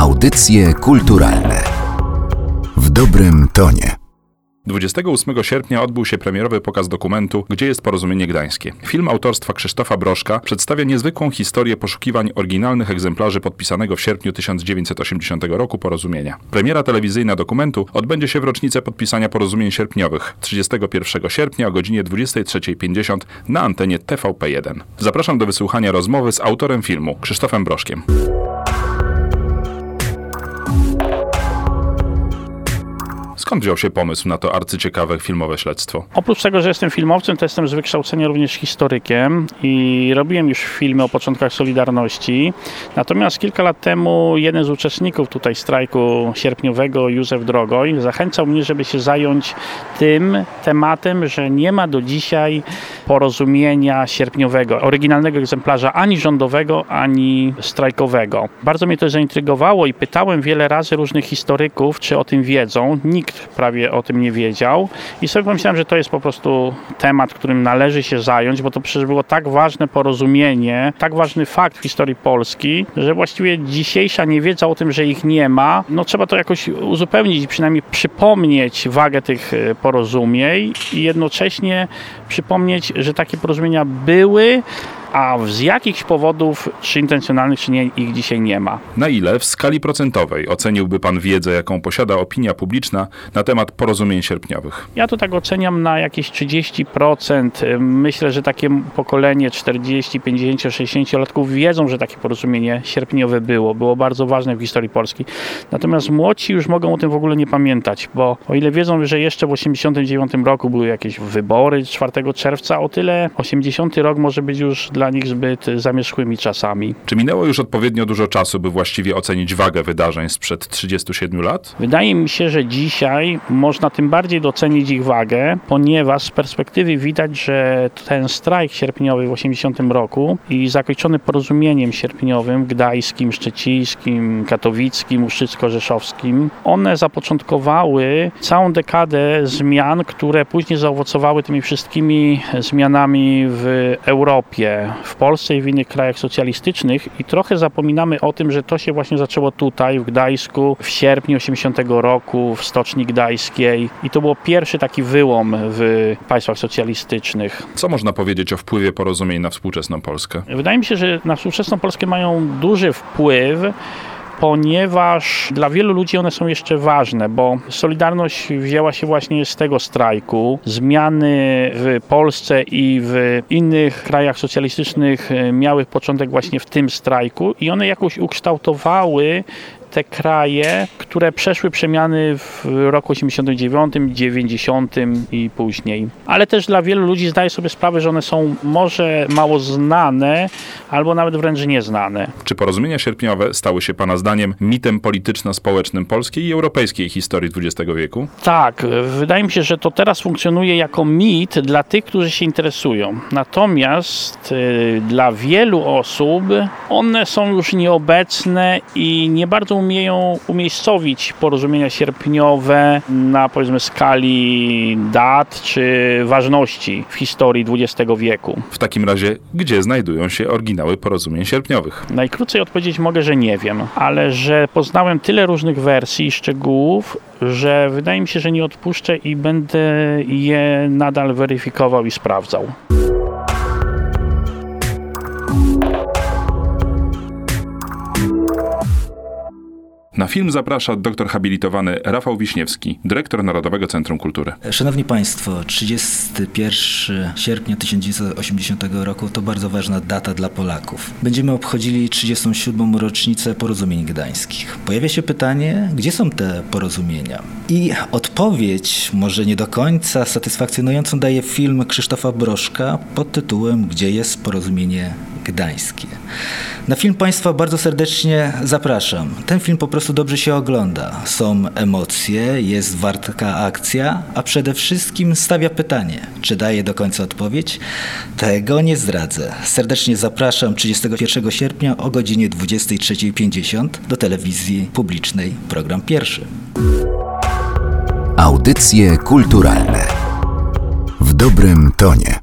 Audycje kulturalne w dobrym tonie. 28 sierpnia odbył się premierowy pokaz dokumentu Gdzie jest porozumienie gdańskie. Film autorstwa Krzysztofa Broszka przedstawia niezwykłą historię poszukiwań oryginalnych egzemplarzy podpisanego w sierpniu 1980 roku porozumienia. Premiera telewizyjna dokumentu odbędzie się w rocznicę podpisania porozumień sierpniowych 31 sierpnia o godzinie 23.50 na antenie TVP1. Zapraszam do wysłuchania rozmowy z autorem filmu Krzysztofem Broszkiem. Skąd wziął się pomysł na to arcyciekawe filmowe śledztwo? Oprócz tego, że jestem filmowcem, to jestem z wykształcenia również historykiem i robiłem już filmy o początkach Solidarności. Natomiast kilka lat temu jeden z uczestników tutaj strajku sierpniowego, Józef Drogoj, zachęcał mnie, żeby się zająć tym tematem, że nie ma do dzisiaj porozumienia sierpniowego, oryginalnego egzemplarza ani rządowego, ani strajkowego. Bardzo mnie to zaintrygowało i pytałem wiele razy różnych historyków, czy o tym wiedzą. Nikt prawie o tym nie wiedział. I sobie pomyślałem, że to jest po prostu temat, którym należy się zająć, bo to przecież było tak ważne porozumienie, tak ważny fakt w historii Polski, że właściwie dzisiejsza niewiedza o tym, że ich nie ma, no trzeba to jakoś uzupełnić przynajmniej przypomnieć wagę tych e, porozumień i jednocześnie przypomnieć, że takie porozumienia były, a z jakichś powodów, czy intencjonalnych, czy nie, ich dzisiaj nie ma. Na ile w skali procentowej oceniłby Pan wiedzę, jaką posiada opinia publiczna na temat porozumień sierpniowych? Ja to tak oceniam na jakieś 30%. Myślę, że takie pokolenie 40, 50, 60-latków wiedzą, że takie porozumienie sierpniowe było. Było bardzo ważne w historii Polski. Natomiast młodsi już mogą o tym w ogóle nie pamiętać, bo o ile wiedzą, że jeszcze w 89 roku były jakieś wybory 4 czerwca, o tyle 80 rok może być już dla nich zbyt zamierzchłymi czasami. Czy minęło już odpowiednio dużo czasu, by właściwie ocenić wagę wydarzeń sprzed 37 lat? Wydaje mi się, że dzisiaj można tym bardziej docenić ich wagę, ponieważ z perspektywy widać, że ten strajk sierpniowy w 80 roku i zakończony porozumieniem sierpniowym gdańskim, szczecińskim, katowickim, ustrzycko-rzeszowskim, one zapoczątkowały całą dekadę zmian, które później zaowocowały tymi wszystkimi zmianami w Europie, w Polsce i w innych krajach socjalistycznych i trochę zapominamy o tym, że to się właśnie zaczęło tutaj w Gdańsku w sierpniu 80 roku w Stoczni Gdańskiej i to był pierwszy taki wyłom w państwach socjalistycznych. Co można powiedzieć o wpływie porozumień na współczesną Polskę? Wydaje mi się, że na współczesną Polskę mają duży wpływ ponieważ dla wielu ludzi one są jeszcze ważne, bo Solidarność wzięła się właśnie z tego strajku. Zmiany w Polsce i w innych krajach socjalistycznych miały początek właśnie w tym strajku i one jakoś ukształtowały te kraje, które przeszły przemiany w roku 89, 90 i później. Ale też dla wielu ludzi zdaje sobie sprawę, że one są może mało znane, albo nawet wręcz nieznane. Czy porozumienia sierpniowe stały się Pana zdaniem mitem polityczno-społecznym polskiej i europejskiej historii XX wieku? Tak, wydaje mi się, że to teraz funkcjonuje jako mit dla tych, którzy się interesują. Natomiast y, dla wielu osób one są już nieobecne i nie bardzo umieją umiejscowić porozumienia sierpniowe na powiedzmy skali dat czy ważności w historii XX wieku. W takim razie, gdzie znajdują się oryginały porozumień sierpniowych? Najkrócej odpowiedzieć mogę, że nie wiem, ale że poznałem tyle różnych wersji i szczegółów, że wydaje mi się, że nie odpuszczę i będę je nadal weryfikował i sprawdzał. Na film zaprasza doktor habilitowany Rafał Wiśniewski, dyrektor Narodowego Centrum Kultury. Szanowni Państwo, 31 sierpnia 1980 roku to bardzo ważna data dla Polaków. Będziemy obchodzili 37. rocznicę porozumień gdańskich. Pojawia się pytanie, gdzie są te porozumienia? I odpowiedź, może nie do końca satysfakcjonującą, daje film Krzysztofa Broszka pod tytułem Gdzie jest porozumienie gdańskie. Na film Państwa bardzo serdecznie zapraszam. Ten film po prostu dobrze się ogląda. Są emocje, jest wartka akcja, a przede wszystkim stawia pytanie. Czy daje do końca odpowiedź? Tego nie zdradzę. Serdecznie zapraszam 31 sierpnia o godzinie 23.50 do telewizji publicznej, program pierwszy. Audycje kulturalne w dobrym tonie.